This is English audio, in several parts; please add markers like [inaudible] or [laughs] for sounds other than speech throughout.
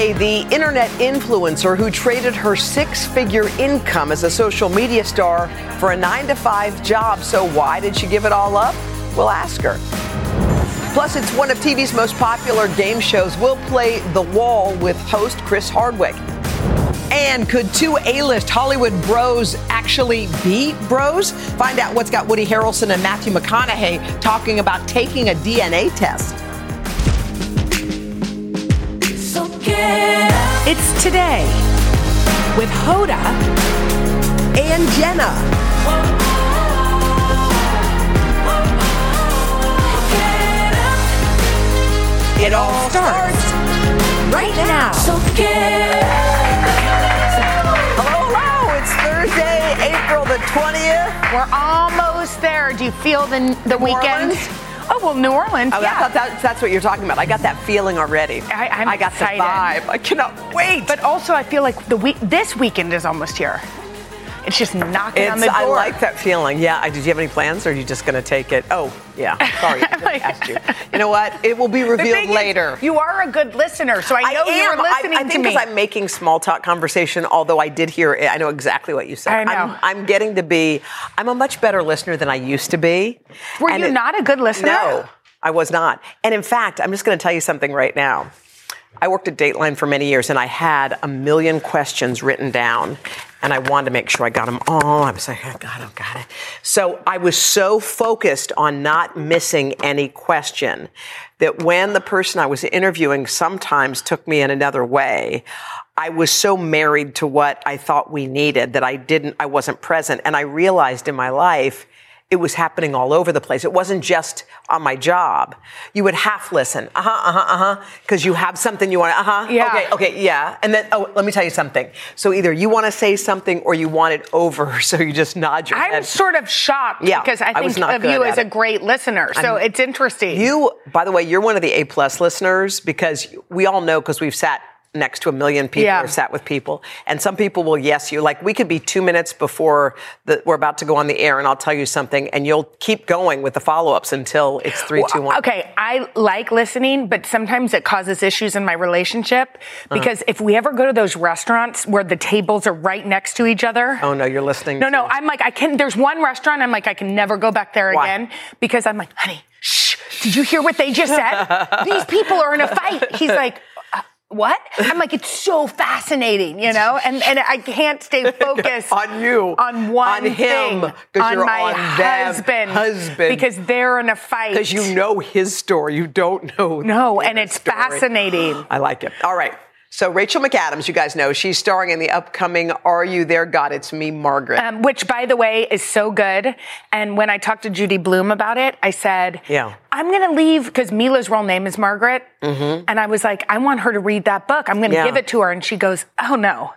Today, the internet influencer who traded her six figure income as a social media star for a nine to five job. So, why did she give it all up? We'll ask her. Plus, it's one of TV's most popular game shows. We'll play The Wall with host Chris Hardwick. And could two A-list Hollywood bros actually be bros? Find out what's got Woody Harrelson and Matthew McConaughey talking about taking a DNA test. It's today with Hoda and Jenna. It all starts right now. Hello, hello. It's Thursday, April the 20th. We're almost there. Do you feel the the weekend? Orleans? Oh well, New Orleans. Oh, I yeah. thought that, that's what you're talking about. I got that feeling already. I- I'm I got excited. the vibe. I cannot wait. But also, I feel like the week this weekend is almost here. It's just knocking on it's, the door. I like that feeling. Yeah. I- Did you have any plans, or are you just going to take it? Oh, yeah. [laughs] Sorry, I Like- asked you. You know what? It will be revealed thing is, later. you are a good listener, so I know you am. were listening I, I to think because I'm making small talk conversation, although I did hear it, I know exactly what you said. I know. I'm, I'm getting to be, I'm a much better listener than I used to be. Were And you it- not a good listener? No, I was not. And in fact, I'm just going to tell you something right now. I worked at Dateline for many years and I had a million questions written down and I wanted to make sure I got them all. I was like, oh, God, oh, got it. So I was so focused on not missing any question that when the person I was interviewing sometimes took me in another way, I was so married to what I thought we needed that I didn't, I wasn't present. And I realized in my life, it was happening all over the place. It wasn't just on my job. You would half listen, uh huh, uh huh, uh huh, because you have something you want. Uh huh. Yeah. Okay. Okay. Yeah. And then, oh, let me tell you something. So either you want to say something or you want it over, [laughs] so you just nod your head. I'm head. sort of shocked Yeah, because I I think not of you as a great listener. So I'm- it's interesting. You, by the way, you're one of the A plus listeners because we all know because we've sat next to a million people Yeah. or sat with people, and some people will yes you. Like we could be two minutes before the, we're about to go on the air, and I'll tell you something, and you'll keep going with the follow ups until it's three, two, one. Okay, I like listening, but sometimes it causes issues in my relationship Uh-huh. because if we ever go to those restaurants where the tables are right next to each other. Oh no, you're listening. No, no, I'm like, I can, there's one restaurant, I'm like, I can never go back there Why? again because I'm like, honey, shh, did you hear what they just said? [laughs] These people are in a fight. He's like, "Uh, what? I'm like, it's so fascinating, you know, and and I can't stay [laughs] focused On you. on one On him, thing, on you're my on husband, Husband. because they're in a fight. because you know his story, you don't know. No, and it's story. fascinating. I like it. All right. So Rachel McAdams, you guys know, she's starring in the upcoming "Are You There, God? It's Me, Margaret." Um, which, by the way, is so good. And when I talked to Judy Blume about it, I said, Yeah. I'm going to leave because Mila's real name is Margaret. And I was like, I want her to read that book. I'm going to Mm-hmm. Yeah. give it to her. And she goes, Oh, no.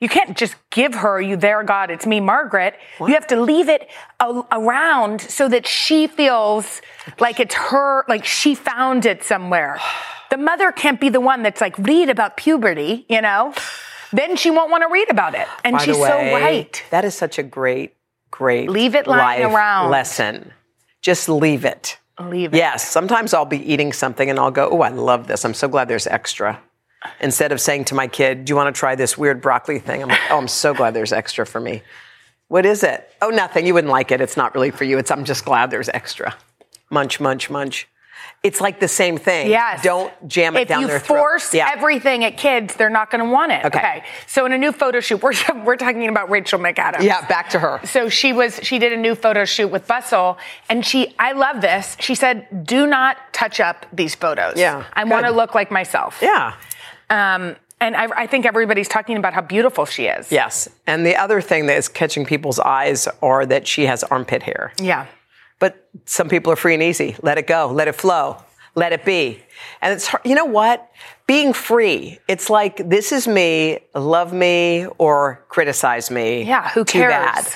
You can't just give her, you there, God, it's me, Margaret. You have to leave it a- around so that she feels like it's her, like she found it somewhere. The mother can't be the one that's like, read about puberty, you know? Then she won't want to read about it. And By she's way, so right. That is such a great, great Leave it lying around. lesson. Just leave it. Leave it. Yes, sometimes I'll be eating something and I'll go, "Oh, I love this. I'm so glad there's extra." Instead of saying to my kid, "Do you want to try this weird broccoli thing?" I'm like, "Oh, I'm so glad there's extra for me." What is it? Oh, nothing. You wouldn't like it. It's not really for you. It's I'm just glad there's extra. Munch, munch, munch. It's like the same thing. Yes. Don't jam it if down their throat. If you force Yeah. everything at kids, they're not going to want it. Okay. So in a new photo shoot, we're, [laughs] we're talking about Rachel McAdams. Yeah, back to her. So she was she did a new photo shoot with Bustle, and she I love this. She said, "Do not touch up these photos. Yeah, I want to look like myself." Yeah. Um, and I, I think everybody's talking about how beautiful she is. Yes. And the other thing that is catching people's eyes are that she has armpit hair. Yeah. But some people are free and easy. Let it go. Let it flow. let it be. And it's you know what? Being free. It's like this is me, love me or criticize me. Yeah, who Too cares? bad.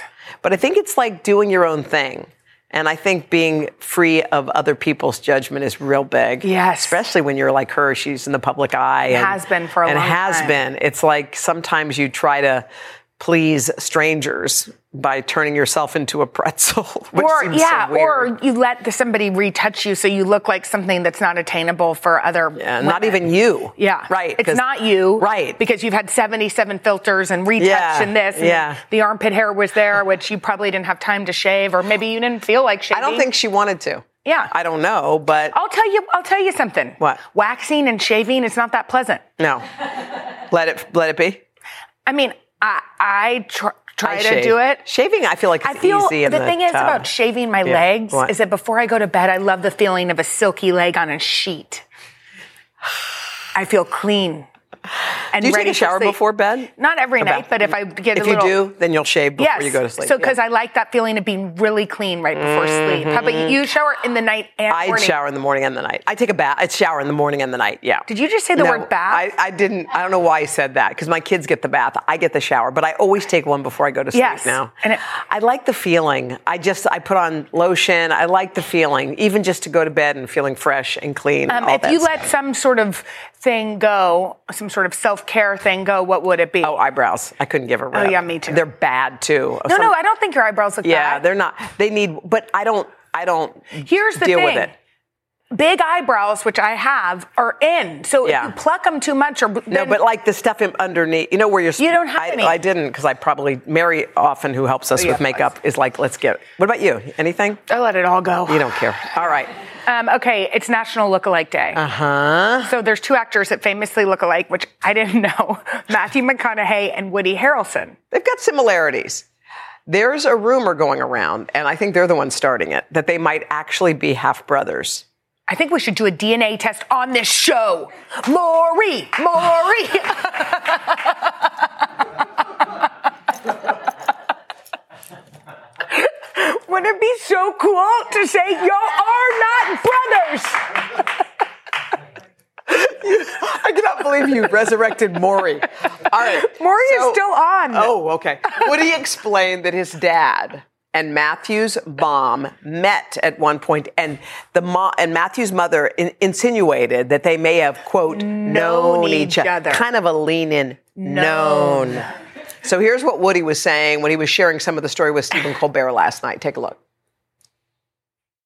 But I think it's like doing your own thing. And I think being free of other people's judgment is real big. Yes. Especially when you're like her, she's in the public eye. and Has been for a long time. and long has time. been. It's like sometimes you try to please strangers by turning yourself into a pretzel. [laughs] Which or seems yeah, so weird. or you let the, somebody retouch you so you look like something that's not attainable for other. Yeah, not even you. Yeah, Right. It's not you, Right. Because you've had seventy-seven filters and retouch Yeah, and this. And yeah. The armpit hair was there, which you probably didn't have time to shave, or maybe you didn't feel like shaving. I don't think she wanted to. Yeah. I don't know, but I'll tell you. I'll tell you something. What? Waxing and shaving is not that pleasant. no. let it let it be. I mean, I I tr- try I to shave. do it. Shaving, I feel like I feel easy. in the thing is about shaving my Yeah. legs What? is that before I go to bed, I love the feeling of a silky leg on a sheet. [sighs] I feel clean. [laughs] And Do you ready take a shower before bed? Not every night, but if I get If a you little, do, then you'll shave before yes. you go to sleep. So because Yeah. I like that feeling of being really clean right before sleep. How about you? You shower in the night and I morning. shower in the morning and the night. I take a bath. I shower in the morning and the night. Yeah. Did you just say the No, word bath? I, I didn't. I don't know why I said that because my kids get the bath. I get the shower, but I always take one before I go to sleep Yes. now. And it- I like the feeling. I just I put on lotion. I like the feeling, even just to go to bed and feeling fresh and clean. Um, all if you stuff. let some sort of thing go, some sort of self care thing go, what would it be? oh eyebrows, I couldn't give a oh, rip. Oh yeah, me too. They're bad too. no, no, I don't think your eyebrows look Yeah, bad. Yeah, they're not. They need, but I don't. I don't Here's the deal thing. with it. Big eyebrows, which I have, are in. So Yeah. if you pluck them too much, or No, but like the stuff underneath, you know where you're. You don't have I, any. I didn't because I probably Mary often who helps us Oh, yeah, with makeup is like, let's get. What about you? Anything? I let it all go. You don't care. All right. Um, okay, it's National Lookalike Day. Uh huh. So there's two actors that famously look alike, which I didn't [laughs] know: Matthew McConaughey and Woody Harrelson. They've got similarities. There's a rumor going around, and I think they're the ones starting it, that they might actually be half brothers. I think we should do a DNA test on this show. Maury, Maury. [laughs] Wouldn't it be so cool to say y'all are not brothers? I cannot believe you resurrected Maury. All right. Maury so- is still on. Oh, okay. Woody explained that his dad and Matthew's mom met at one point, and the mom and Matthew's mother in, insinuated that they may have quote known, each other. Kind of a lean in known. So here's what Woody was saying when he was sharing some of the story with Stephen Colbert last night. Take a look.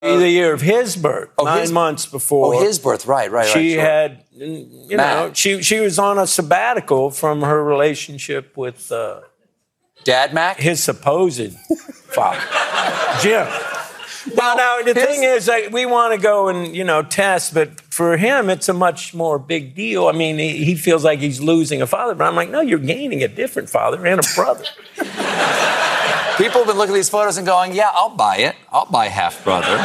The year of his birth, nine his- months before. Oh, his birth, right, right, right. She sure. had, you know, Matt. she she was on a sabbatical from her relationship with uh, Dad Mac. his supposed father, Jim. Well, now the thing is, like, we want to go and you know test, but for him, it's a much more big deal. I mean, he, he feels like he's losing a father, but I'm like, no, you're gaining a different father and a brother. People have been looking at these photos and going, "Yeah, I'll buy it. I'll buy half brother."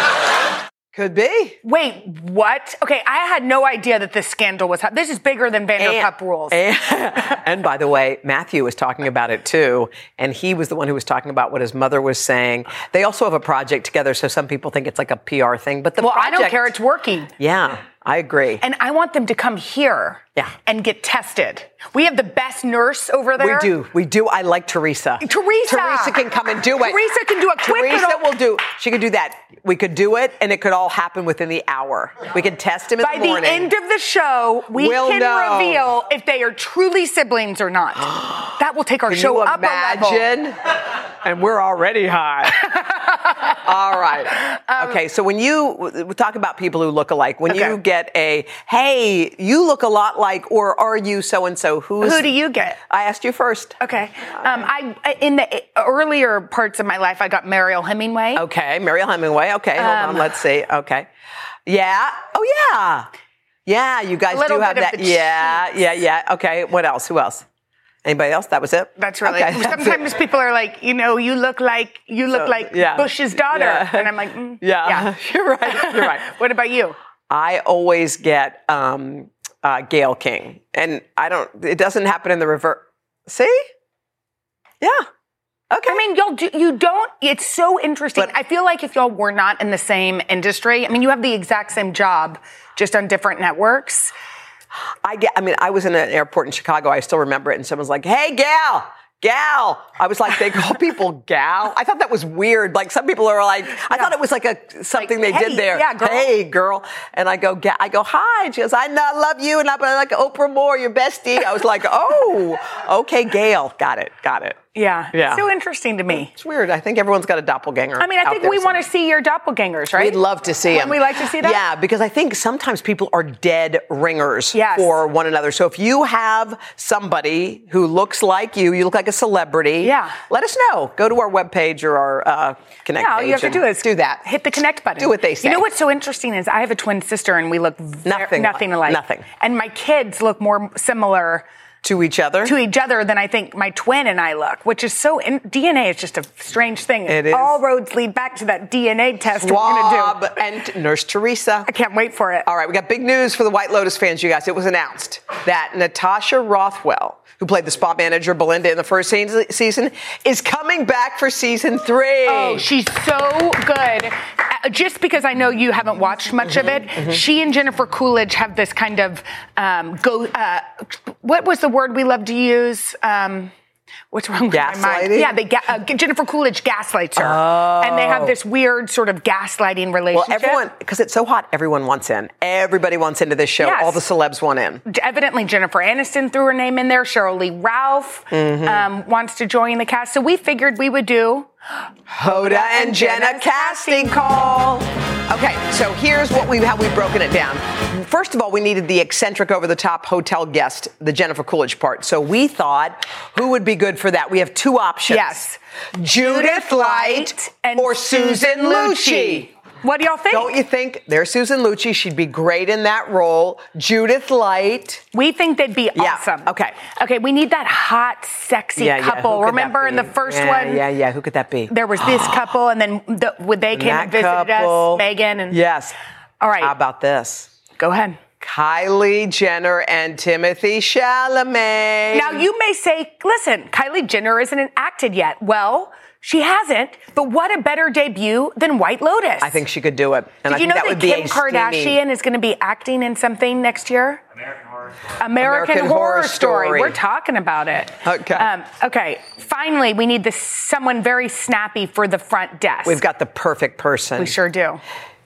Could be. Wait, what? Okay, I had no idea that this scandal was. hap- This is bigger than Vanderpump Rules. And, [laughs] and by the way, Matthew was talking about it too, and he was the one who was talking about what his mother was saying. They also have a project together, so some people think it's like a PR thing, but the well, project, I don't care. It's working. yeah, I agree. And I want them to come here Yeah. and get tested. We have the best nurse over there. we do, we do. I like Teresa. Teresa. Teresa can come and do it. Teresa can do a quick Teresa little- will do. She can do that. We could do it, and it could all happen within the hour. We could test him in By the morning. the end of the show, we We'll can know. reveal if they are truly siblings or not. [gasps] that will take our Can show you up a level. [laughs] and we're already high. All right. [laughs] Um, okay, so when you talk about people who look alike, when you Okay. Get a hey, you look a lot like, or are you so and so? Who's Who do you get? I asked you first. Okay. Um, I in the earlier parts of my life, I got Mariel Hemingway. Okay, Mariel Hemingway. Okay, hold Um, on. Let's see. Okay. Yeah. Oh yeah. Yeah, you guys do have that. Yeah, yeah, yeah. Okay. What else? Who else? Anybody else? That was it. That's really. Okay, that's it. sometimes people are like, you know, you look like you look So, like yeah. Bush's daughter, Yeah. and I'm like, mm, [laughs] Yeah, [laughs] you're right. You're right. [laughs] what about you? I always get um, uh, Gayle King, and I don't. It doesn't happen in the reverse. See? Yeah, Okay. I mean, y'all do, you don't, it's so interesting. But- I feel like if y'all were not in the same industry, I mean, you have the exact same job, just on different networks. I get. I mean, I was in an airport in Chicago. I still remember it, and someone's like, "Hey, gal." Gal, I was like, they call [laughs] people gal. I thought that was weird. Like some people are like, I thought it was like a something Like, they hey, did there. yeah, girl. Hey, girl. And I go, I go, hi. And she goes, I love you, and I'm like Oprah Moore, your bestie. I was like, oh, okay, Gayle, got it, got it. Yeah. Yeah. So interesting to me. It's weird. I think everyone's got a doppelganger. I mean, I think we want to see your doppelgangers, right? We'd love to see them. we like to see that? Yeah, because I think sometimes people are dead ringers Yes. for one another. So if you have somebody who looks like you, you look like a celebrity. Yeah. Let us know. Go to our webpage or our uh, Connect Yeah, all you have to do is do that. Hit the connect button. Do what they say. You know what's so interesting is I have a twin sister and we look Nothing nothing alike. nothing. And my kids look more similar to each other. to each other than I think my twin and I look, which is so. In, DNA is just a strange thing. It is. All roads lead back to that DNA test we're gonna do. and Nurse Teresa. I can't wait for it. All right, we got big news for the White Lotus fans, you guys. It was announced that Natasha Rothwell, who played the spa manager Belinda in the first season, is coming back for season three. Oh, she's so good. Just because I know you haven't watched much of it, Mm-hmm, she and Jennifer Coolidge have this kind of um, go. Uh, what was the word we love to use? Um, What's wrong with my mind? Yeah, they ga- uh, Jennifer Coolidge gaslights her, and they have this weird sort of gaslighting Oh. well, relationship. everyone, because it's so hot, everyone wants in. Everybody wants into this show. Yes. All the celebs want in. evidently Jennifer Aniston threw her name in there. Sheryl Lee Ralph Mm-hmm. um, wants to join the cast, so we figured we would do. Hoda and Jenna casting call. Okay, so here's what we how we've broken it down. First of all, we needed the eccentric over the top hotel guest, the Jennifer Coolidge part. So we thought who would be good for that? We have two options. Yes. Judith Light and or Susan Lucci. What do y'all think? Don't you think there's Susan Lucci? She'd be great in that role. Judith Light. We think they'd be Yeah, awesome. okay. Okay, we need that hot, sexy couple. who could that Remember in the first Yeah, one? Yeah, yeah. Who could that be? There was this [gasps] couple, and then the, when they came that and visited couple. us, Megan and Yes. All right, How about this? go ahead. Kylie Jenner and Timothée Chalamet. Now you may say, listen, Kylie Jenner isn't acted yet. Well, she hasn't. But what a better debut than White Lotus. I think she could do it. And Did I you think know that that, would Kim a steamy- Kardashian is going to be acting in something next year? American Horror Story. American, American Horror, Horror Story. Story. We're talking about it. Okay. Um, okay. Finally, we need this someone very snappy for the front desk. We've got the perfect person. We sure do.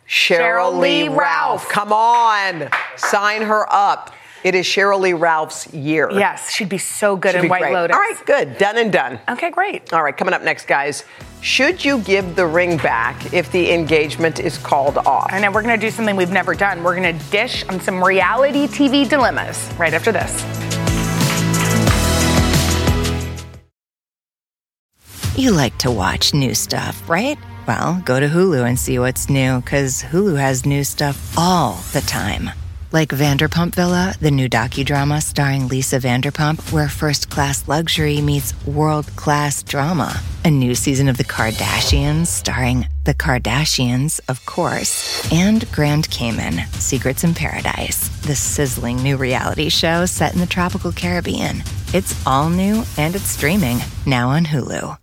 Sheryl, Sheryl Lee Lee Ralph. Ralph. Come on. Sign her up. It is Sheryl Lee Ralph's year. Yes, she'd be so good She'd in White great. Lotus. All right, good. Done and done. Okay, great. All right, coming up next, guys. Should you give the ring back if the engagement is called off? And then we're going to do something we've never done. We're going to dish on some reality TV dilemmas right after this. You like to watch new stuff, right? Well, go to Hulu and see what's new, because Hulu has new stuff all the time. Like Vanderpump Villa, the new docudrama starring Lisa Vanderpump, where first class luxury meets world class drama. A new season of The Kardashians, starring The Kardashians, of course, and Grand Cayman, Secrets in Paradise, the sizzling new reality show set in the tropical Caribbean. It's all new and it's streaming now on Hulu.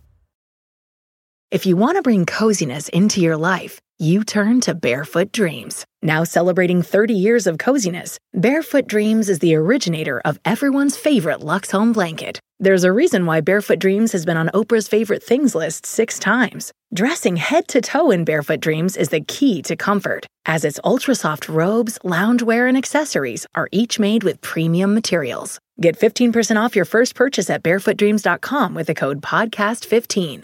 If you want to bring coziness into your life, you turn to Barefoot Dreams. Now celebrating 30 years of coziness, Barefoot Dreams is the originator of everyone's favorite Lux Home blanket. There's a reason why Barefoot Dreams has been on Oprah's favorite things list six times. Dressing head to toe in Barefoot Dreams is the key to comfort, as its ultra soft robes, loungewear, and accessories are each made with premium materials. Get 15% off your first purchase at barefootdreams.com with the code PODCAST15.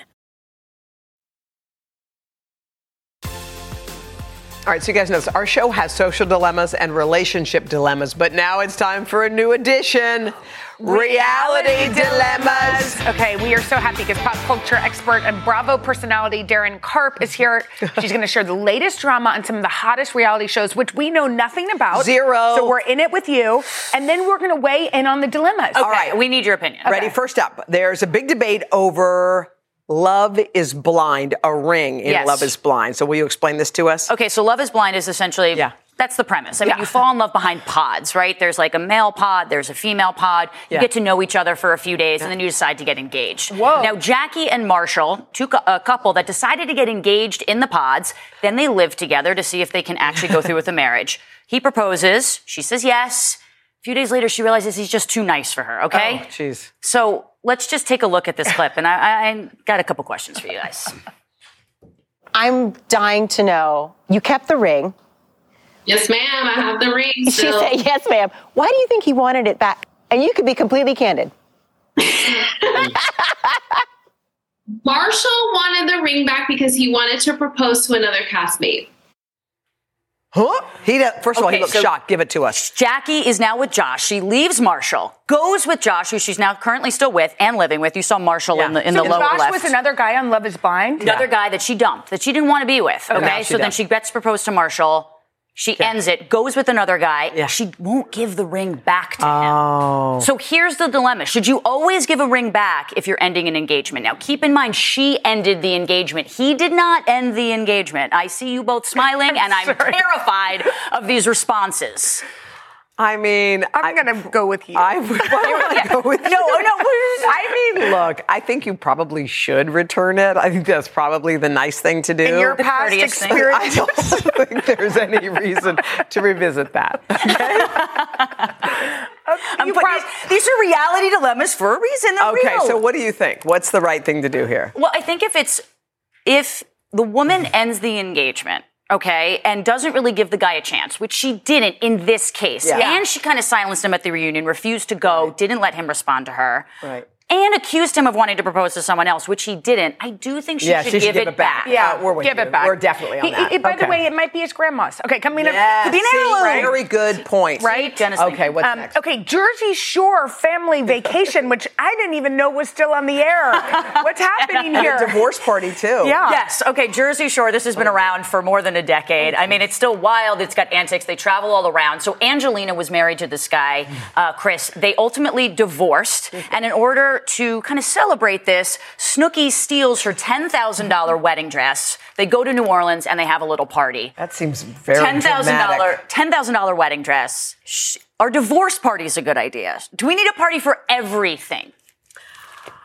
All right, so you guys know this. Our show has social dilemmas and relationship dilemmas, but now it's time for a new edition Reality Dilemmas. Okay, we are so happy because pop culture expert and Bravo personality Daryn Karp is here. [laughs] She's going to share the latest drama on some of the hottest reality shows, which we know nothing about. Zero. So we're in it with you, and then we're going to weigh in on the dilemmas. All right. we need your opinion. Ready? First up, there's a big debate over Love is Blind, a ring in Yes. Love is Blind. So will you explain this to us? Okay, so Love is Blind is essentially Yeah. that's the premise. I mean, Yeah. you fall in love behind pods, right? There's like a male pod, there's a female pod. You Yeah. get to know each other for a few days, and then you decide to get engaged. Whoa. Now, Jackie and Marshall, two a couple that decided to get engaged in the pods. Then they live together to see if they can actually go through with the marriage. He proposes. She says yes. A few days later, she realizes he's just too nice for her. Okay. Oh, jeez. So let's just take a look at this clip, and I, I, I got a couple questions for you guys. [laughs] I'm dying to know. You kept the ring. Yes, ma'am. I have the ring. She still. said, "Yes, ma'am." Why do you think he wanted it back? And you could be completely candid. [laughs] Marshall wanted the ring back because he wanted to propose to another castmate. Huh? He do- first of all, he looks so- shocked. Give it to us. Jackie is now with Josh. She leaves Marshall, goes with Josh, who she's now currently still with and living with. You saw Marshall in the in so the lower Josh left. was another guy on Love Is Blind. Another guy that she dumped, that she didn't want to be with. Okay, now so she then she gets proposed to Marshall. She ends it, goes with another guy. She won't give the ring back to Oh. him. So here's the dilemma. Should you always give a ring back if you're ending an engagement? Now, keep in mind, she ended the engagement. He did not end the engagement. I see you both smiling, [laughs] and I'm terrified of these responses. I mean, I'm going to go with you. I would wanna go with No, no, [laughs] I mean, look, I think you probably should return it. I think that's probably the nice thing to do. In your The past experience. I don't [laughs] think there's any reason to revisit that. [laughs] I'm putting these, these are reality dilemmas for a reason. They're Okay, real. so what do you think? What's the right thing to do here? Well, I think if it's if the woman ends the engagement, okay, and doesn't really give the guy a chance, which she didn't in this case, Yeah. and she kind of silenced him at the reunion, refused to go, didn't let him respond to her. Right. And accused him of wanting to propose to someone else, which he didn't. I do think she Yeah, should she should give, give it it back. back. Yeah, Uh, we're with give you. it back. We're definitely on He- that. he- by the way, it might be his grandma's. Okay, coming up. Yes, Could be an see, heirloom. Very good point. Right? Dennis, Okay, what's Um, next? okay, Jersey Shore Family [laughs] Vacation, which I didn't even know was still on the air. What's happening And here? a divorce party too. Yeah. Yes. Okay. Jersey Shore. This has been around for more than a decade. I mean, it's still wild. It's got antics. They travel all around. So Angelina was married to this guy, uh, Chris. They ultimately divorced, and in order to kind of celebrate this, Snooki steals her ten thousand dollar wedding dress. They go to New Orleans and they have a little party. That seems very $10,000 $10,000 wedding dress. Sh- Are divorce parties a good idea? Do we need a party for everything?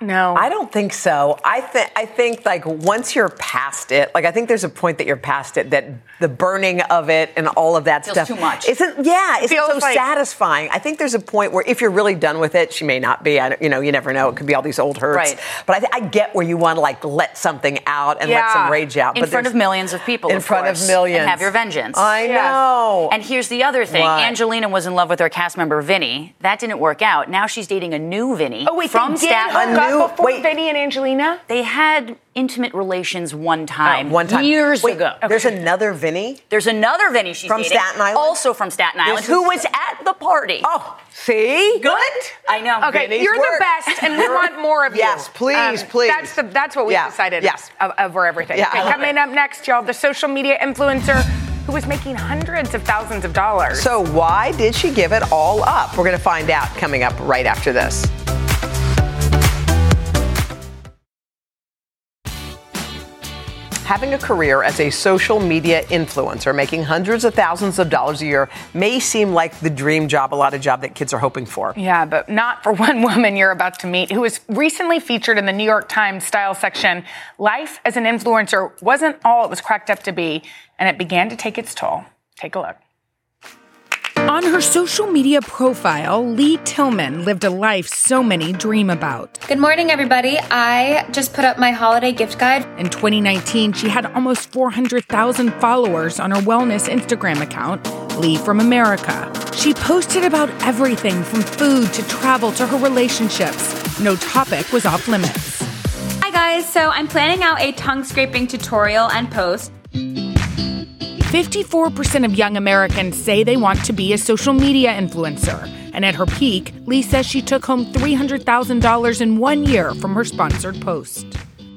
No. I don't think so. I think I think like once you're past it, like I think there's a point that you're past it that the burning of it and all of that Feels stuff too much. isn't yeah, it's so like- satisfying. I think there's a point where if you're really done with it, she may not be. I don't, you know, you never know. It could be all these old hurts. Right. But I, th- I get where you want to like let something out and let some rage out. in but front there's- of millions of people. In of front of course, millions. and have your vengeance. I Yes. know. And here's the other thing: What? Angelina was in love with her cast member Vinny. That didn't work out. Now she's dating a new Vinny. Oh wait, from they did Staten oh, hook A before wait. Vinny and Angelina. They had intimate relations one oh, time. one time years Wait, ago. There's another Vinny. There's another Vinny she's From dating, Staten Island? also from Staten Island, This who is- was at the party. Oh, see, good. I know. Okay, Vinny's you're work. the best, and we want more of you. Yes, um, please, please. That's the that's what we Yeah, decided. yes. of, over everything. Yeah, Okay, I love coming up next, y'all, the social media influencer who was making hundreds of thousands of dollars. So why did she give it all up? We're going to find out coming up right after this. Having a career as a social media influencer, making hundreds of thousands of dollars a year, may seem like the dream job, a lot of job that kids are hoping for. Yeah, but not for [laughs] one woman you're about to meet who was recently featured in the New York Times style section. Life as an influencer wasn't all it was cracked up to be, and it began to take its toll. Take a look. On her social media profile, Lee Tilghman lived a life so many dream about. Good morning, everybody. I just put up my holiday gift guide. In 2019, she had almost 400,000 followers on her wellness Instagram account, Lee from America. She posted about everything from food to travel to her relationships. No topic was off limits. Hi, guys. So I'm planning out a tongue scraping tutorial and post. 54% of young Americans say they want to be a social media influencer. And at her peak, Lee says she took home $300,000 in one year from her sponsored post.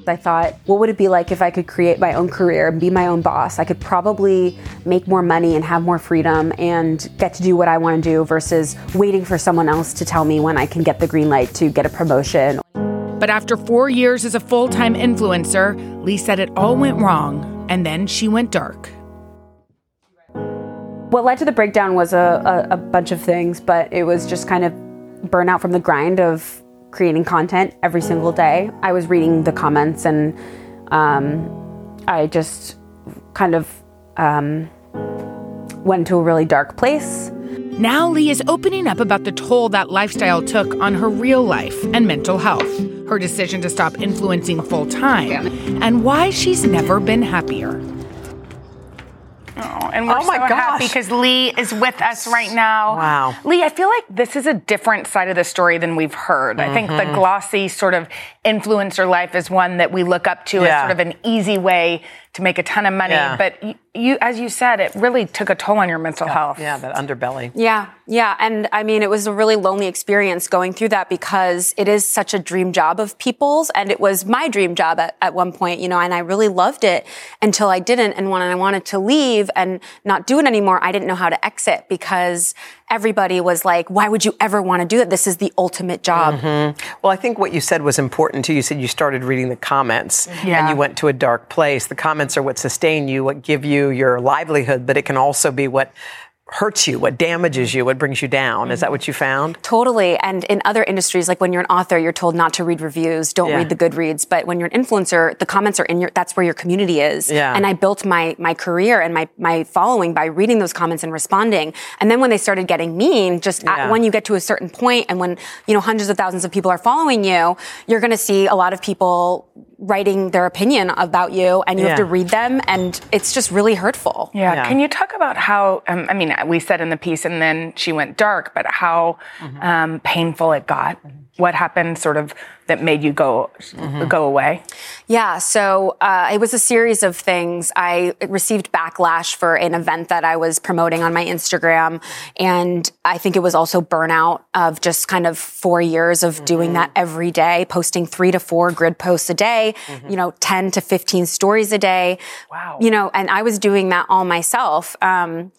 I thought, what would it be like if I could create my own career and be my own boss? I could probably make more money and have more freedom and get to do what I want to do versus waiting for someone else to tell me when I can get the green light to get a promotion. But after four years as a full time influencer, Lee said it all went wrong, and then she went dark. What led to the breakdown was a, a, a bunch of things, but it was just kind of burnout from the grind of creating content every single day. I was reading the comments and um, I just kind of um, went to a really dark place. Now Lee is opening up about the toll that lifestyle took on her real life and mental health, her decision to stop influencing full time, and why she's never been happier. Oh, and we're Oh my so happy gosh. because Lee is with us right now. Wow. Lee, I feel like this is a different side of the story than we've heard. I think the Mhm. glossy sort of influencer life is one that we look up to Yeah. as sort of an easy way to make a ton of money. Yeah. But you, you, as you said, it really took a toll on your mental health. Yeah, that underbelly. Yeah, yeah. And I mean, it was a really lonely experience going through that because it is such a dream job of people's. And it was my dream job at, at one point, you know, and I really loved it until I didn't. And when I wanted to leave and not do it anymore, I didn't know how to exit because everybody was like, why would you ever want to do it? This is the ultimate job. Mhm. Well, I think what you said was important too. You said you started reading the comments Yeah. and you went to a dark place. The comments are what sustain you, what give you your livelihood, but it can also be what hurts you, what damages you, what brings you down. Is that mm-hmm. what you found? Totally. And in other industries, like when you're an author, you're told not to read reviews, don't Yeah. read the good reads. But when you're an influencer, the comments are in your, that's where your community is. Yeah. And I built my, my career and my, my following by reading those comments and responding. And then when they started getting mean, just Yeah. at, when you get to a certain point and when, you know, hundreds of thousands of people are following you, you're going to see a lot of people writing their opinion about you and you have to read them. And it's just really hurtful. Yeah. Can you talk about how, um, I mean, we said in the piece and then she went dark, but how Mm-hmm. um, painful it got? What happened sort of that made you go, Mm-hmm. go away? Yeah, so uh, it was a series of things. I received backlash for an event that I was promoting on my Instagram. And I think it was also burnout of just kind of four years of doing that every day, posting three to four grid posts a day, you know, 10 to 15 stories a day. Wow. You know, and I was doing that all myself. Um,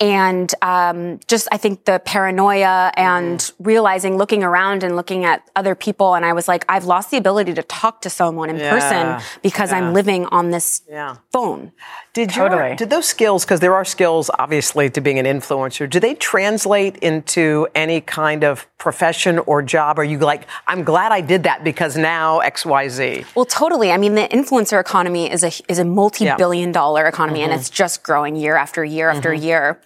and um, just I think the paranoia and realizing, looking around and looking at other people, and I was like, I've lost the ability to talk to someone in Yeah, person because yeah. I'm living on this Yeah. phone. Did your, did those skills, because there are skills obviously to being an influencer, do they translate into any kind of profession or job? Are you like, I'm glad I did that because now X, Y, Z? Well, totally. I mean, the influencer economy is a is a multi-billion dollar economy, and Mhm. it's just growing year after year after year.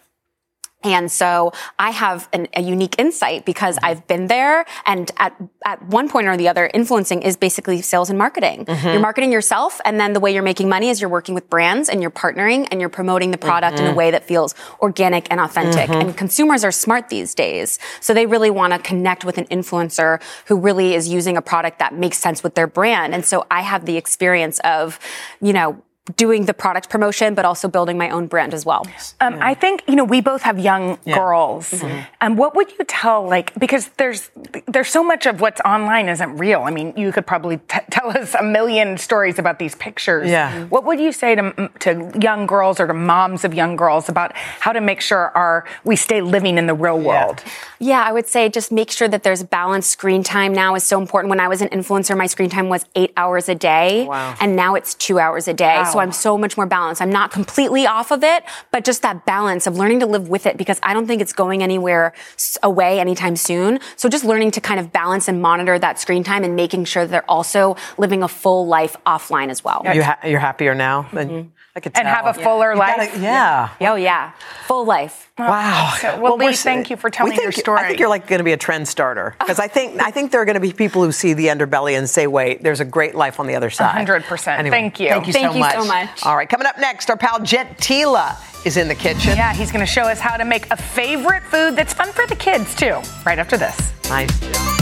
And so I have an, a unique insight because I've been there and at, at one point or the other, influencing is basically sales and marketing. Mhm. You're marketing yourself and then the way you're making money is you're working with brands and you're partnering and you're promoting the product in a Mhm. way that feels organic and authentic. Mhm. And consumers are smart these days. So they really want to connect with an influencer who really is using a product that makes sense with their brand. And so I have the experience of, you know, doing the product promotion, but also building my own brand as well. Um, I think you know we both have young girls. Mhm. And what would you tell like because there's there's so much of what's online isn't real. I mean, you could probably t- tell us a million stories about these pictures. Yeah. What would you say to to young girls or to moms of young girls about how to make sure our we stay living in the real world? Yeah, I would say just make sure that there's balanced screen time now is so important. When I was an influencer, my screen time was eight hours a day. Wow. And now it's two hours a day. So I'm so much more balanced. I'm not completely off of it, but just that balance of learning to live with it because I don't think it's going anywhere away anytime soon. So just learning to kind of balance and monitor that screen time and making sure that they're also living a full life offline as well. You ha- you're happier now? Than, mm-hmm. I could And tell. have a fuller You gotta- life? yeah. Oh yeah. Full life. Wow. So, well, Lee, we're- thank you for telling we think, your story. I think you're like going to be a trend starter [laughs] because I think I think there are going to be people who see the underbelly and say, "Wait, there's a great life on the other side." 100%. Anyway, Thank you. Thank you, Thank so, you much. so much. All right, coming up next, our pal Jet Tila is in the kitchen. Yeah, he's going to show us how to make a favorite food that's fun for the kids too. Right after this. Nice.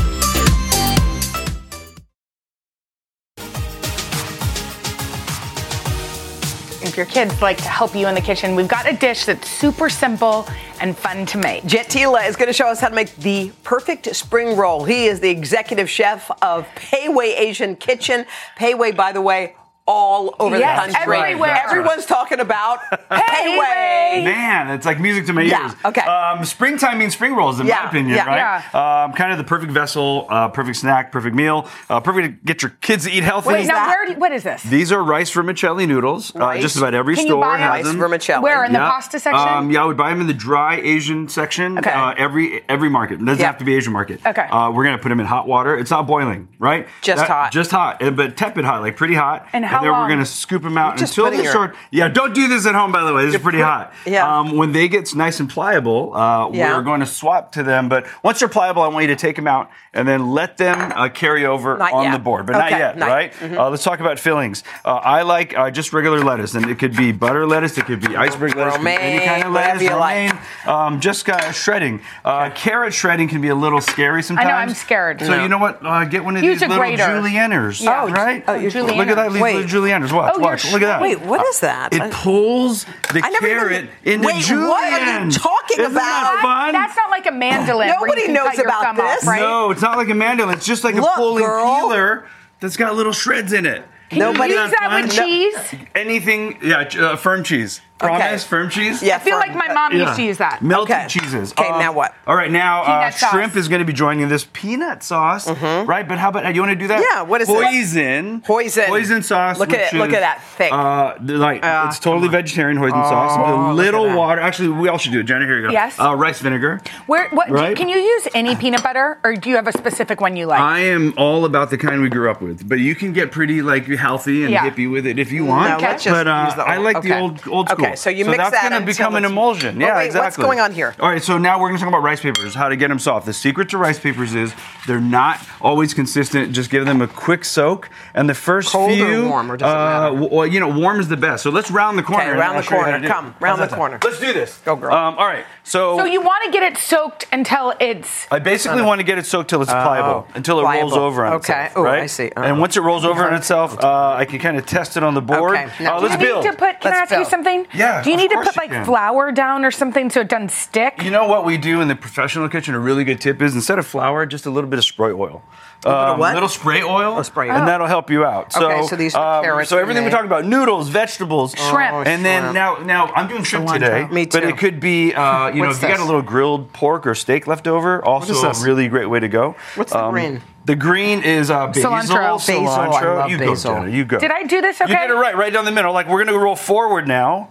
If your kids like to help you in the kitchen, we've got a dish that's super simple and fun to make. Jet Tila is going to show us how to make the perfect spring roll. He is the executive chef of Pei Wei Asian Kitchen. Pei Wei, by the way, all over Yes, the country. everywhere. Everyone's talking about [laughs] Pei Wei. Man, it's like music to my ears. Yeah, okay. Um, springtime means spring rolls, in Yeah, my opinion, yeah, right? Um, kind of the perfect vessel, uh, perfect snack, perfect meal, uh, perfect to get your kids to eat healthy. Wait, now where? Do, what is this? These are rice vermicelli noodles. Uh, just about every Can you store buy 'em? has Rice them. vermicelli. Where in the pasta section? Um, yeah, I would buy them in the dry Asian section. Okay. Uh, every every market. It doesn't Yeah. have to be Asian market. Okay. Uh, we're gonna put them in hot water. It's not boiling, right? Just hot. Just hot, uh, but tepid hot, like pretty hot. And how then long? we're gonna scoop them out just until putting they your- start. Yeah, don't do this at home, by the way. This is pretty hot. yeah. Um, when they get nice and pliable, uh, Yeah. we're going to swap to them. But once they're pliable, I want you to take them out and then let them uh, carry over Not on yet. the board, but not yet, not- right? mhm. Uh, let's talk about fillings. Uh, I like uh, just regular lettuce, and it could be butter lettuce, it could be iceberg lettuce, it could be any kind of Romaine, lettuce, you like. romaine, um, just uh, shredding. Uh, Carrot shredding can be a little scary sometimes. I know, I'm scared. So No. you know what? Uh, get one of Use these little grater. julienners, Yeah. Oh, right? oh, you're Look at that, these Wait. Little julienners. Watch, Oh, watch. Look at that. Wait, what is that? It pulls the I never even- carrot into Wait, julienne. what are you talking Isn't that about? fun? That's not like a mandolin. where you Nobody can knows cut your about thumb off, this. right? No, it's not like a mandolin. It's just like a Look, pulling girl. peeler that's got little shreds in it. Can Nobody- you use that with No. cheese? Anything, yeah, ch- uh, firm cheese. Promise, firm cheese. Yeah, I feel firm. like my mom used to use that. Melted Okay. cheeses. Okay, now what? All right, now uh, shrimp is going to be joining this peanut sauce, right? But how about you want to do that? Mm-hmm. Yeah, what is it? Hoisin. Poison. Hoisin sauce. Look at which it, look is, at that, thick. Uh, like Ah, it's totally vegetarian hoisin Oh, sauce. A little water. Actually, we all should do it. Jenna, here you go. Yes. Uh, rice vinegar. Where? What? Right? Can you use any peanut butter, or do you have a specific one you like? I am all about the kind we grew up with, but you can get pretty like healthy and Yeah. hippie with it if you want. No, let's just but uh, use the I old- like the old old school. Okay, so you mix that's that gonna become an it's- emulsion. Oh, Yeah, wait, exactly. what's going on here? All right, so now we're gonna talk about rice papers, how to get them soft. The secret to rice papers is they're not always consistent. Just give them a quick soak, and the first Cold or few, warm, or does it uh, well, you know, warm is the best. So let's round the corner. Okay, round the show you how corner. to do it. Come, round How's the corner. sound? Let's do this. Go, girl. Um, all right, so so you want to get it soaked until it's. I basically want to get it soaked till it's pliable, until it rolls over on Okay. itself. Oh, right? I see. And Uh-huh. once it rolls over on itself, uh, I can kind of test it on the board. Okay, now Uh, let's do you build. need to put? Can I Let's ask you something? Yeah, Do you of need to put like can. flour down or something so it doesn't stick? You know what we do in the professional kitchen? A really good tip is instead of flour, just a little bit of spray oil. bit of Um, what? little spray oil, spray and oil. that'll help you out. So, Okay, so these are um, carrots So everything we and talk about: noodles, vegetables, Shrimp. Oh, and then shrimp. now, now I'm doing shrimp today. Me too. But it could be, uh, [laughs] you know, What's if you got a little grilled pork or steak left over, also is a really great way to go. What's the Um, green? The green is uh, basil, Cilantro. Basil, I cilantro. love you basil. go, Jenna. You go. Did I do this okay? You did it right, right down the middle. Like we're gonna roll forward now.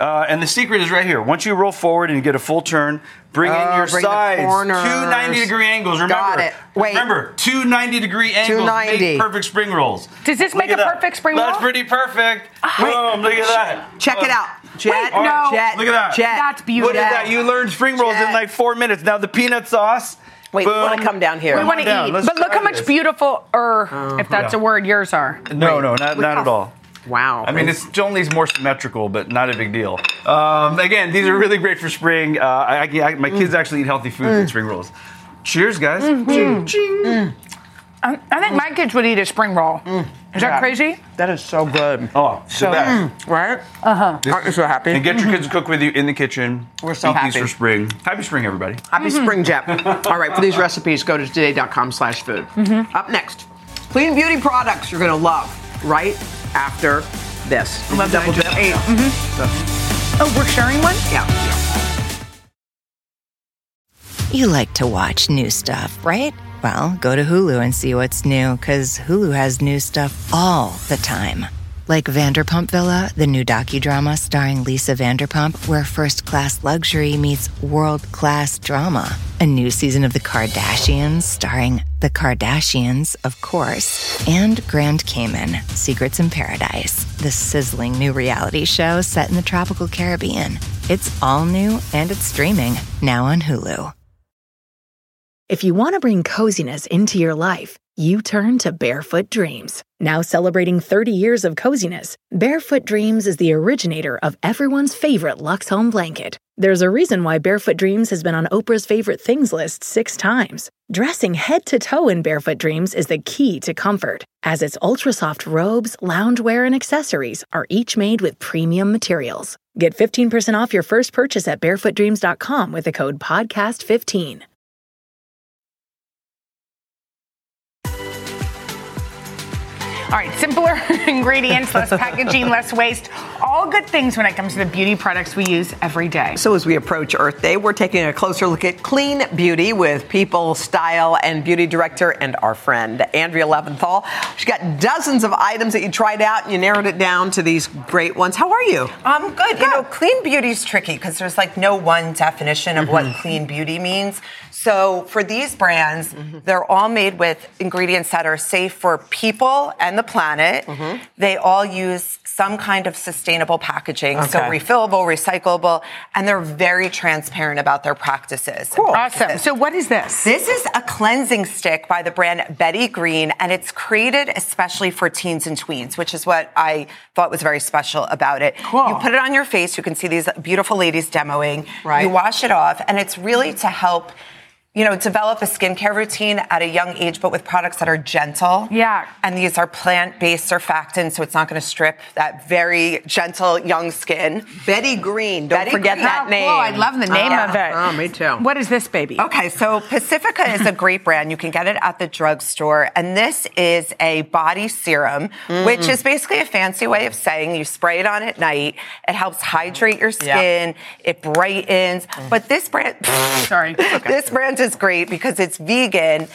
Uh, and the secret is right here. Once you roll forward and you get a full turn, bring in Oh, your bring the sides. corners. Two 90 degree angles. Remember. Got it. Wait. Remember, two 90 degree angles 290. make perfect spring rolls. Does this Look make a that. perfect spring roll? That's pretty perfect. Boom, look at that. Check it out. Jet. Wait, no. Jet. Look at that. Jet. That's beautiful. Look at that. You learned spring rolls in like four minutes. Now the peanut sauce. Wait, we want to come down here. We want to eat, Let's but look how much this. beautiful, or if that's Yeah. a word, yours are. No, Wait, no, not, not at all. Wow. I mean, it's only more symmetrical, but not a big deal. Um, again, these are really great for spring. Uh, I, I, I- my kids actually eat healthy food with mm. spring rolls. Cheers, guys. Mm-hmm. Ching, ching. Mm. I, I think my kids would eat a spring roll. Mm. Is that crazy? that is so good. Oh, so So, best. right? Uh huh. Aren't you so happy? And get your mm-hmm. kids to cook with you in the kitchen. We're so Eat these happy. for spring. Happy spring, everybody. Happy mm-hmm. Spring Jet. [laughs] All right, for these recipes, go to today.com slash food. Up next, clean beauty products you're going to love right after this. I love that I just ate. Oh, we're sharing one? Yeah. You like to watch new stuff, right? Well, go to Hulu and see what's new, because Hulu has new stuff all the time. Like Vanderpump Villa, the new docudrama starring Lisa Vanderpump, where first class luxury meets world class drama. A new season of The Kardashians starring The Kardashians, of course, and Grand Cayman, Secrets in Paradise, the sizzling new reality show set in the tropical Caribbean. It's all new and it's streaming now on Hulu. If you want to bring coziness into your life, you turn to Barefoot Dreams. Now celebrating 30 years of coziness, Barefoot Dreams is the originator of everyone's favorite Lux Home blanket. There's a reason why Barefoot Dreams has been on Oprah's favorite things list six times. Dressing head to toe in Barefoot Dreams is the key to comfort, as its ultra soft robes, loungewear, and accessories are each made with premium materials. Get 15% off your first purchase at barefootdreams.com with the code PODCAST15. All right, simpler [laughs] ingredients, less packaging, less waste. All good things when it comes to the beauty products we use every day. So, as we approach Earth Day, we're taking a closer look at clean beauty with people, style, and beauty director and our friend, Andrea Lavinthal. She's got dozens of items that you tried out and you narrowed it down to these great ones. How are you? I'm good. You know, clean beauty is tricky because there's like no one definition of what Mhm. clean beauty means. So for these brands, mm-hmm. they're all made with ingredients that are safe for people and the planet. Mm-hmm. They all use some kind of sustainable packaging, so refillable, recyclable, and they're very transparent about their practices. Cool. Awesome. So what is this? This is a cleansing stick by the brand Betty Green, and it's created especially for teens and tweens, which is what I thought was very special about it. Cool. You put it on your face. You can see these beautiful ladies demoing. Right. You wash it off, and it's really to help. You know, develop a skincare routine at a young age, but with products that are gentle. Yeah. And these are plant-based surfactants, so it's not going to strip that very gentle young skin. Betty Green. Don't Betty forget Green. that Oh, name. cool. I love the name of it. Oh, me too. What is this, baby? Okay, so Pacifica is a great brand. You can get it at the drugstore. And this is a body serum, Mm. which is basically a fancy way of saying you spray it on at night. It helps hydrate your skin, Yeah. skin, it brightens. But this brand, [laughs] sorry, this brand is great because it's vegan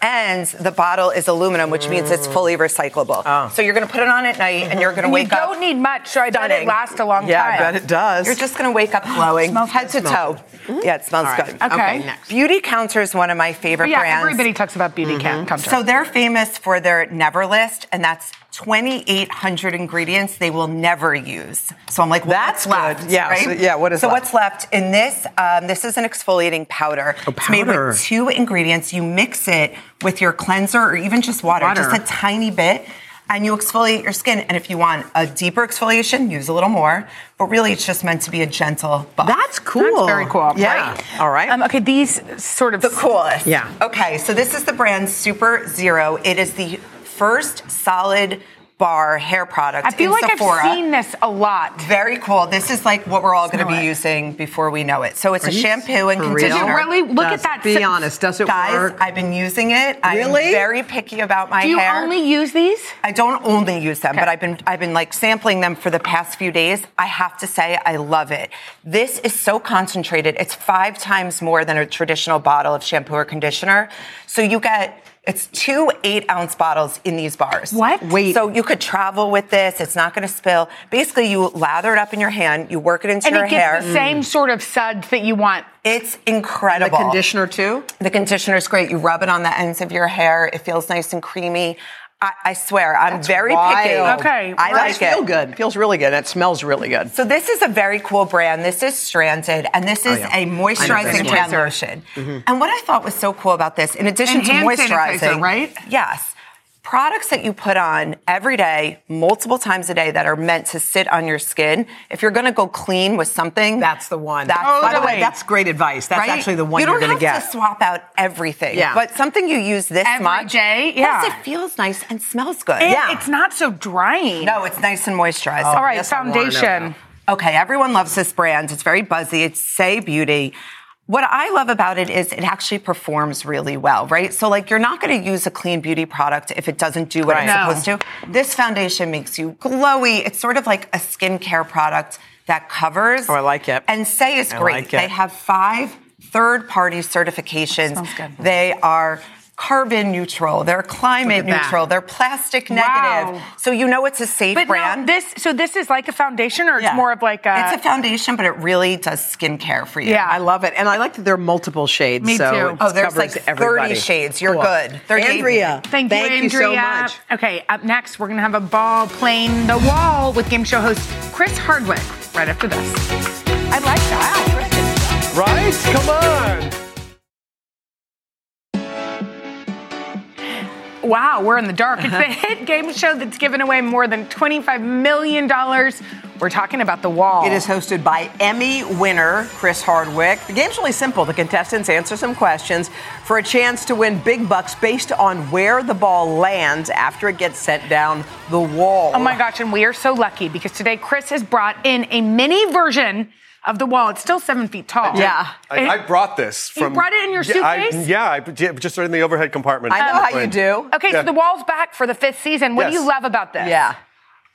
and the bottle is aluminum, which means it's fully recyclable. So you're going to put it on at night and you're going to And wake you up. don't need much, so I bet it stunning. lasts a long Yeah, time. I bet it does. You're just going to wake up glowing, Smells head to good. toe. Yeah, it smells All right. good. Okay. Okay, next. Beautycounter is one of my favorite yeah, brands. everybody talks about beauty mm counter. So they're famous for their Never List, and that's 2,800 ingredients they will never use. So I'm like, well, That's what's left? Yeah, right? so- yeah, what is so left? what's left in this? Um, this is an exfoliating powder. It's made with two ingredients. You mix it with your cleanser or even just water, Water. just a tiny bit. And you exfoliate your skin. And if you want a deeper exfoliation, use a little more. But really, it's just meant to be a gentle buff. That's cool. That's very cool. Yeah. Right. All right. Um, okay, these sort of The coolest. Yeah. Okay, so this is the brand Super Zero. It is the first solid bar hair product. I feel in like Sephora. I've seen this a lot. Very cool. This is like what we're all going to be it. using before we know it. So it's Are a shampoo and for conditioner. real? really? Look Does- at that. Be honest. Does it Guys, work? I've been using it. I'm Really? very picky about my hair. Do you hair. only use these? I don't only use them, but I've been I've been like sampling them for the past few days. I have to say I love it. This is so concentrated. It's 5 times more than a traditional bottle of shampoo or conditioner. So you get it's two eight ounce bottles in these bars. What? Wait. So you could travel with this. It's not going to spill. Basically, you lather it up in your hand. You work it into And your it gives hair. the same sort of suds that you want. It's the incredible. conditioner too? The conditioner is great. You rub it on the ends of your hair. It feels nice and creamy. I, I swear, I'm very picky. Okay, I It like does it. feel good. Feels really good. It smells really good. So this is a very cool brand. This is Stranded, and this oh, is Oh, yeah. a moisturizing this hand one. lotion. And what I thought was so cool about this, in addition And to hand moisturizing, sanitizer, right? Yes. Products that you put on every day, multiple times a day, that are meant to sit on your skin. If you're going to go clean with something, That's the one. That's By the way, that's great advice. That's right? actually the one you don't going to have get. to swap out everything. Yeah. But something you use this Every much. day? Plus, Yeah. it feels nice and smells good. And yeah. it's not so drying. No, it's nice and moisturizing. Oh, All right, yes, I wanna know foundation. Okay, everyone loves this brand. It's very buzzy. It's Saie Beauty. What I love about it is it actually performs really well, right? So, like, you're not going to use a clean beauty product if it doesn't do what Right. it's No. supposed to. This foundation makes you glowy. It's sort of like a skincare product that covers. Oh, I like it. And Saie is I great. like it. They have five third party certifications. They are carbon neutral, they're climate Look that. neutral, they're plastic Wow. negative. So, you know it's a safe But brand. now this, so this is like a foundation, or it's more of like a. It's a foundation, but it really does skincare for you. Yeah. I love it, and I like that there are multiple shades. Me so too. it Oh, there's covers like 30 shades. You're Cool. good. 30 Andrea, Thank, thank you, you so Andrea. much. Okay, up next, we're going to have a ball playing the wall with game show host Chris Hardwick right after this. I like that. Right? Come on. Wow, we're in the dark. It's uh-huh. [laughs] the hit game show that's given away more than $25 million. We're talking about the wall. It is hosted by Emmy winner Chris Hardwick. The game's really simple. The contestants answer some questions for a chance to win big bucks based on where the ball lands after it gets sent down the wall. Oh my gosh, and we are so lucky because today Chris has brought in a mini version of the wall. It's still seven feet tall. I, I brought this You brought it in your Yeah, I- suitcase? Yeah, I, yeah, just in the overhead compartment. I know how you do. Okay, Yeah. so the wall's back for the fifth season. What do you love about this? Yeah.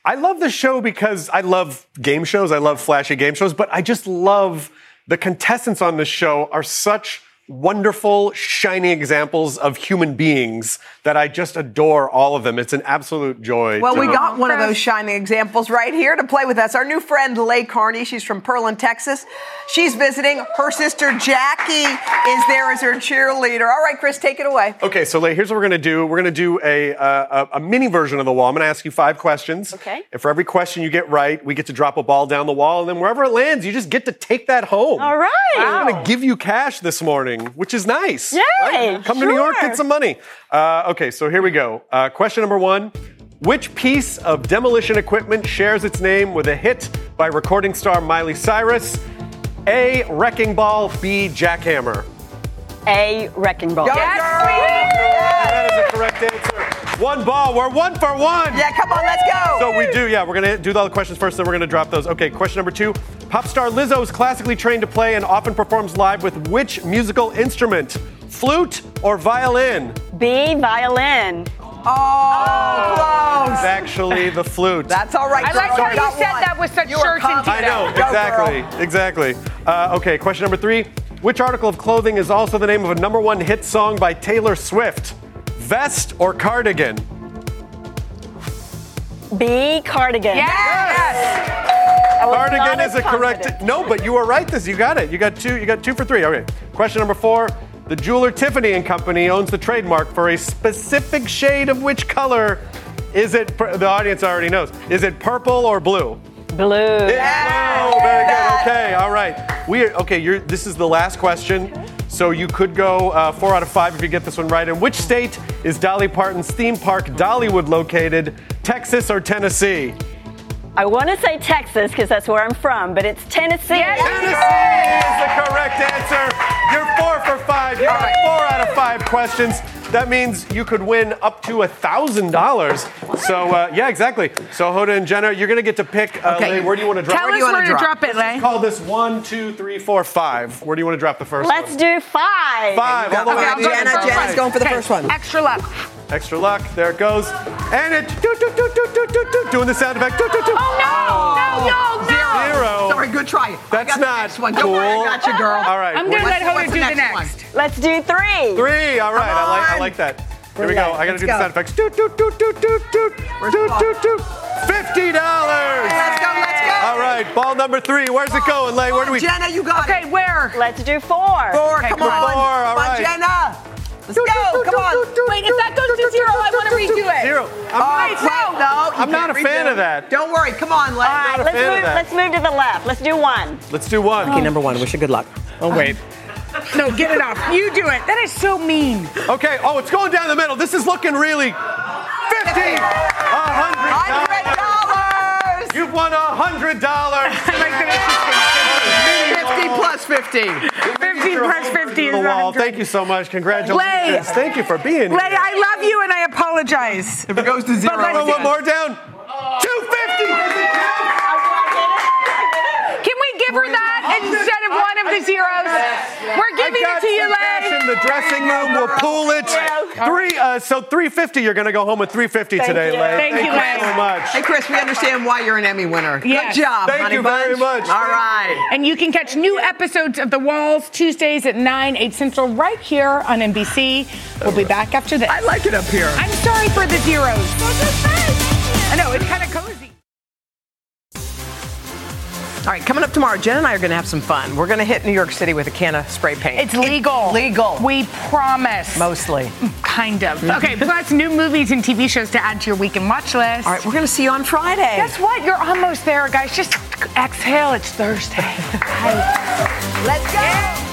I love the show because I love game shows. I love flashy game shows, but I just love the contestants on this show are such wonderful, shining examples of human beings that I just adore all of them. It's an absolute joy. Well, to- we got one of those shining examples right here to play with us. Our new friend, Leigh Carney. She's from Pearland, Texas. She's visiting. Her sister, Jackie, is there as her cheerleader. All right, Chris, take it away. Okay, so Leigh, here's what we're going to do. We're going to do a, uh, a, a mini version of the wall. I'm going to ask you five questions. Okay. And for every question you get right, we get to drop a ball down the wall, and then wherever it lands, you just get to take that home. All right. I'm going to give you cash this morning, which is nice. Yay, right? Come to New York, get some money. Uh, okay, so here we go. Uh, question number one. Which piece of demolition equipment shares its name with a hit by recording star Miley Cyrus? A. Wrecking Ball. B. Jackhammer. A wrecking ball. Yes, That is a correct answer. One ball. We're one for one. Yeah, come on, let's go. So we do, yeah, we're going to do all the questions first, then we're going to drop those. Okay, question number two. Pop star Lizzo is classically trained to play and often performs live with which musical instrument? Flute or violin? B violin. Oh, close. It's actually the flute. That's all right. I like how you said that with such certainty. I know, exactly, exactly. Uh, okay, question number three. Which article of clothing is also the name of a number one hit song by Taylor Swift? Vest or cardigan? B cardigan. Yes! was Cardigan is as a correct. No, but you were right. This you got it. You got two. You got two for three. Okay. Question number four. The jeweler Tiffany and Company owns the trademark for a specific shade of which color? Is it? The audience already knows. Is it purple or blue? Blue. It's blue. Very good. Okay. All right. We are, okay. You're. This is the last question. So you could go uh, four out of five if you get this one right. In which state is Dolly Parton's theme park Dollywood located? Texas or Tennessee? I want to say Texas because that's where I'm from, but it's Tennessee. Tennessee is the correct answer. You're four for five. You got four out of five questions. That means you could win up to a thousand dollars. So uh, yeah, exactly. So Hoda and Jenna, you're gonna get to pick. Uh, Okay. Leigh, where do you want to drop? Tell Where do us you wanna where to drop it, Leigh. Call this one, two, three, four, five. Where do you want to drop the 1st Let's one? do five. Five. All the way I'll to go the the end. Jenna's going for the Okay, first one. Extra luck. Extra luck. There it goes. And it. Doot, doot, doot, doot, doot, doot, doot, doing the sound effect. Doot, doot, doot. Oh no! No! No! No! Zero. Sorry, good try. I That's the not next one. cool. Don't worry, I got you, girl. All right. I'm gonna let Hoda what's do the the next next. Let's do three. Three. All right. I like. I like that. Here we go. I gotta Let's do the go. sound effects. Doot, doot, doot, doot, doot, doot. Where's Doot, the doot, doot. Fifty dollars. Let's go, let's go. All right. Ball number three. Where's it going, Leigh? Where do we? Jenna, you got Okay, it. Okay, where? Let's do four. Four, Okay, come come on. on. Four, all come on. Jenna. Let's go, come on. Wait, if that goes to zero, I want to redo it. Zero. I'm, Wait, wait, no. no. I'm not a fan of that. Don't worry, come on, Leigh. All right, not a let's fan of move, that. let's move to the left. Let's do one. Let's do one. Okay, number one. Wish you good luck. Oh wait. No, get it off. You do it. That is so mean. Okay. Oh, it's going down the middle. This is looking really. Fifty. A hundred Hundred dollars. dollars. You've won a [laughs] 50 plus 50. 50 plus 50 is wall. Thank you so much. Congratulations. Leigh, Thank you for being Leigh, here. Leigh, I love you and I apologize. If it goes to zero, but one more down. 250 for that instead of one of the zeros. We're giving it to you, Leigh. In the dressing room, we'll pull it. Three, uh, so 350. You're going to go home with 350 Thank today, you. Leigh. Thank, Thank you, so much. Hey, Chris, we understand why you're an Emmy winner. Yes. Good job. Thank honey you bunch. very much. All right. And you can catch new episodes of The Walls Tuesdays at 9, 8 Central, right here on NBC. We'll be back after this. I like it up here. I'm sorry for the zeros. I know it's kind of cozy. All right, coming up tomorrow, Jen and I are going to have some fun. We're going to hit New York City with a can of spray paint. It's legal. legal. We promise. Mostly. Kind of. Okay, plus new movies and TV shows to add to your weekend watch list. All right, we're going to see you on Friday. Guess what? You're almost there, guys. Just exhale. It's Thursday. [laughs] Let's go.